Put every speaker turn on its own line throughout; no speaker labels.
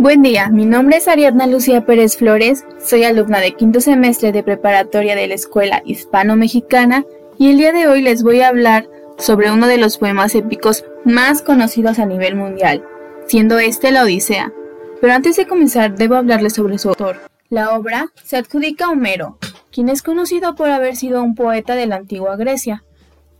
Buen día, mi nombre es Ariadna Lucía Pérez Flores, soy alumna de quinto semestre de preparatoria de la Escuela Hispano-Mexicana y el día de hoy les voy a hablar sobre uno de los poemas épicos más conocidos a nivel mundial, siendo este la Odisea. Pero antes de comenzar debo hablarles sobre su autor. La obra se adjudica a Homero, quien es conocido por haber sido un poeta de la antigua Grecia.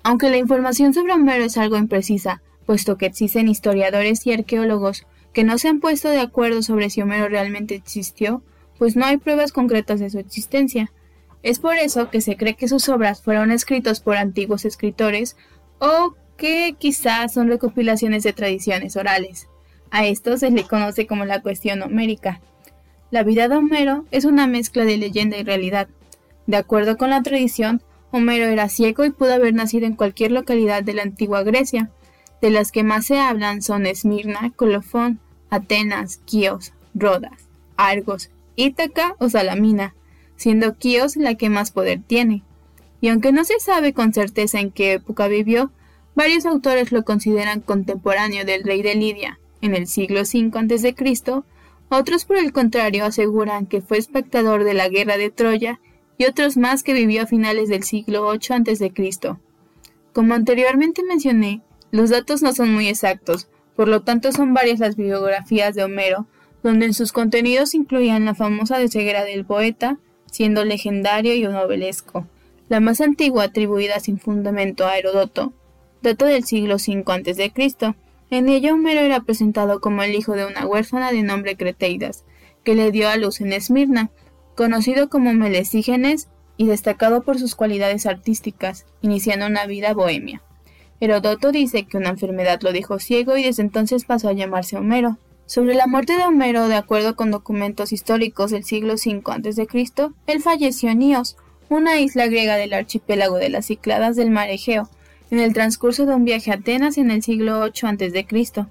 Aunque la información sobre Homero es algo imprecisa, puesto que existen historiadores y arqueólogos que no se han puesto de acuerdo sobre si Homero realmente existió, pues no hay pruebas concretas de su existencia. Es por eso que se cree que sus obras fueron escritas por antiguos escritores o que quizás son recopilaciones de tradiciones orales. A esto se le conoce como la cuestión homérica. La vida de Homero es una mezcla de leyenda y realidad. De acuerdo con la tradición, Homero era ciego y pudo haber nacido en cualquier localidad de la antigua Grecia, de las que más se hablan son Esmirna, Colofón, Atenas, Quíos, Rodas, Argos, Ítaca o Salamina, siendo Quíos la que más poder tiene. Y aunque no se sabe con certeza en qué época vivió, varios autores lo consideran contemporáneo del rey de Lidia, en el siglo V a.C., otros por el contrario aseguran que fue espectador de la guerra de Troya y otros más que vivió a finales del siglo VIII a.C. Como anteriormente mencioné, los datos no son muy exactos, por lo tanto son varias las biografías de Homero, donde en sus contenidos incluían la famosa de ceguera del poeta, siendo legendario y novelesco. La más antigua atribuida sin fundamento a Herodoto, data del siglo V a.C. En ella Homero era presentado como el hijo de una huérfana de nombre Creteidas, que le dio a luz en Esmirna, conocido como Melesígenes y destacado por sus cualidades artísticas, iniciando una vida bohemia. Herodoto dice que una enfermedad lo dejó ciego y desde entonces pasó a llamarse Homero. Sobre la muerte de Homero, de acuerdo con documentos históricos del siglo V a.C., él falleció en Ios, una isla griega del archipiélago de las Cícladas del mar Egeo, en el transcurso de un viaje a Atenas en el siglo VIII a.C.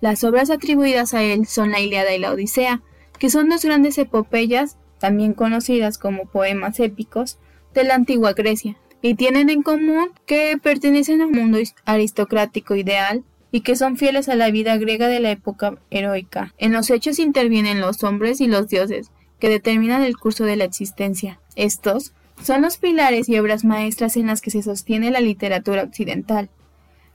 Las obras atribuidas a él son la Ilíada y la Odisea, que son dos grandes epopeyas, también conocidas como poemas épicos, de la antigua Grecia, y tienen en común que pertenecen a un mundo aristocrático ideal y que son fieles a la vida griega de la época heroica. En los hechos intervienen los hombres y los dioses, que determinan el curso de la existencia. Estos son los pilares y obras maestras en las que se sostiene la literatura occidental.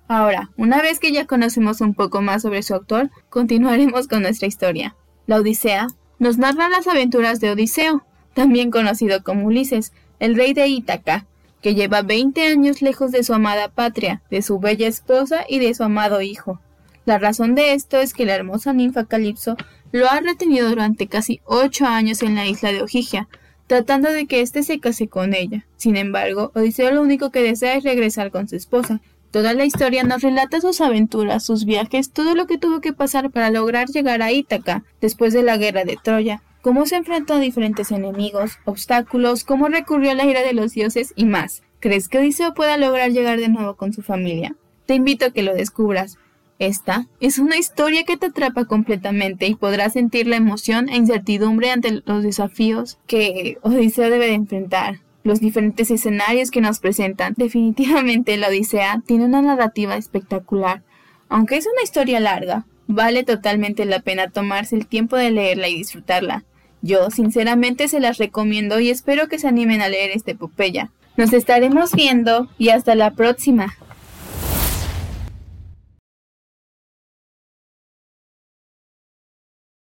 Ahora, una vez que ya conocemos un poco más sobre su autor, continuaremos con nuestra historia. La Odisea nos narra las aventuras de Odiseo, también conocido como Ulises, el rey de Ítaca, que lleva 20 años lejos de su amada patria, de su bella esposa y de su amado hijo. La razón de esto es que la hermosa ninfa Calipso lo ha retenido durante casi ocho años en la isla de Ojigia, tratando de que éste se case con ella. Sin embargo, Odiseo lo único que desea es regresar con su esposa. Toda la historia nos relata sus aventuras, sus viajes, todo lo que tuvo que pasar para lograr llegar a Ítaca después de la guerra de Troya, cómo se enfrentó a diferentes enemigos, obstáculos, cómo recurrió a la ira de los dioses y más. ¿Crees que Odiseo pueda lograr llegar de nuevo con su familia? Te invito a que lo descubras. Esta es una historia que te atrapa completamente y podrás sentir la emoción e incertidumbre ante los desafíos que Odiseo debe de enfrentar, los diferentes escenarios que nos presentan. Definitivamente la Odisea tiene una narrativa espectacular. Aunque es una historia larga, vale totalmente la pena tomarse el tiempo de leerla y disfrutarla. Yo sinceramente se las recomiendo y espero que se animen a leer esta epopeya. Nos estaremos viendo y hasta la próxima.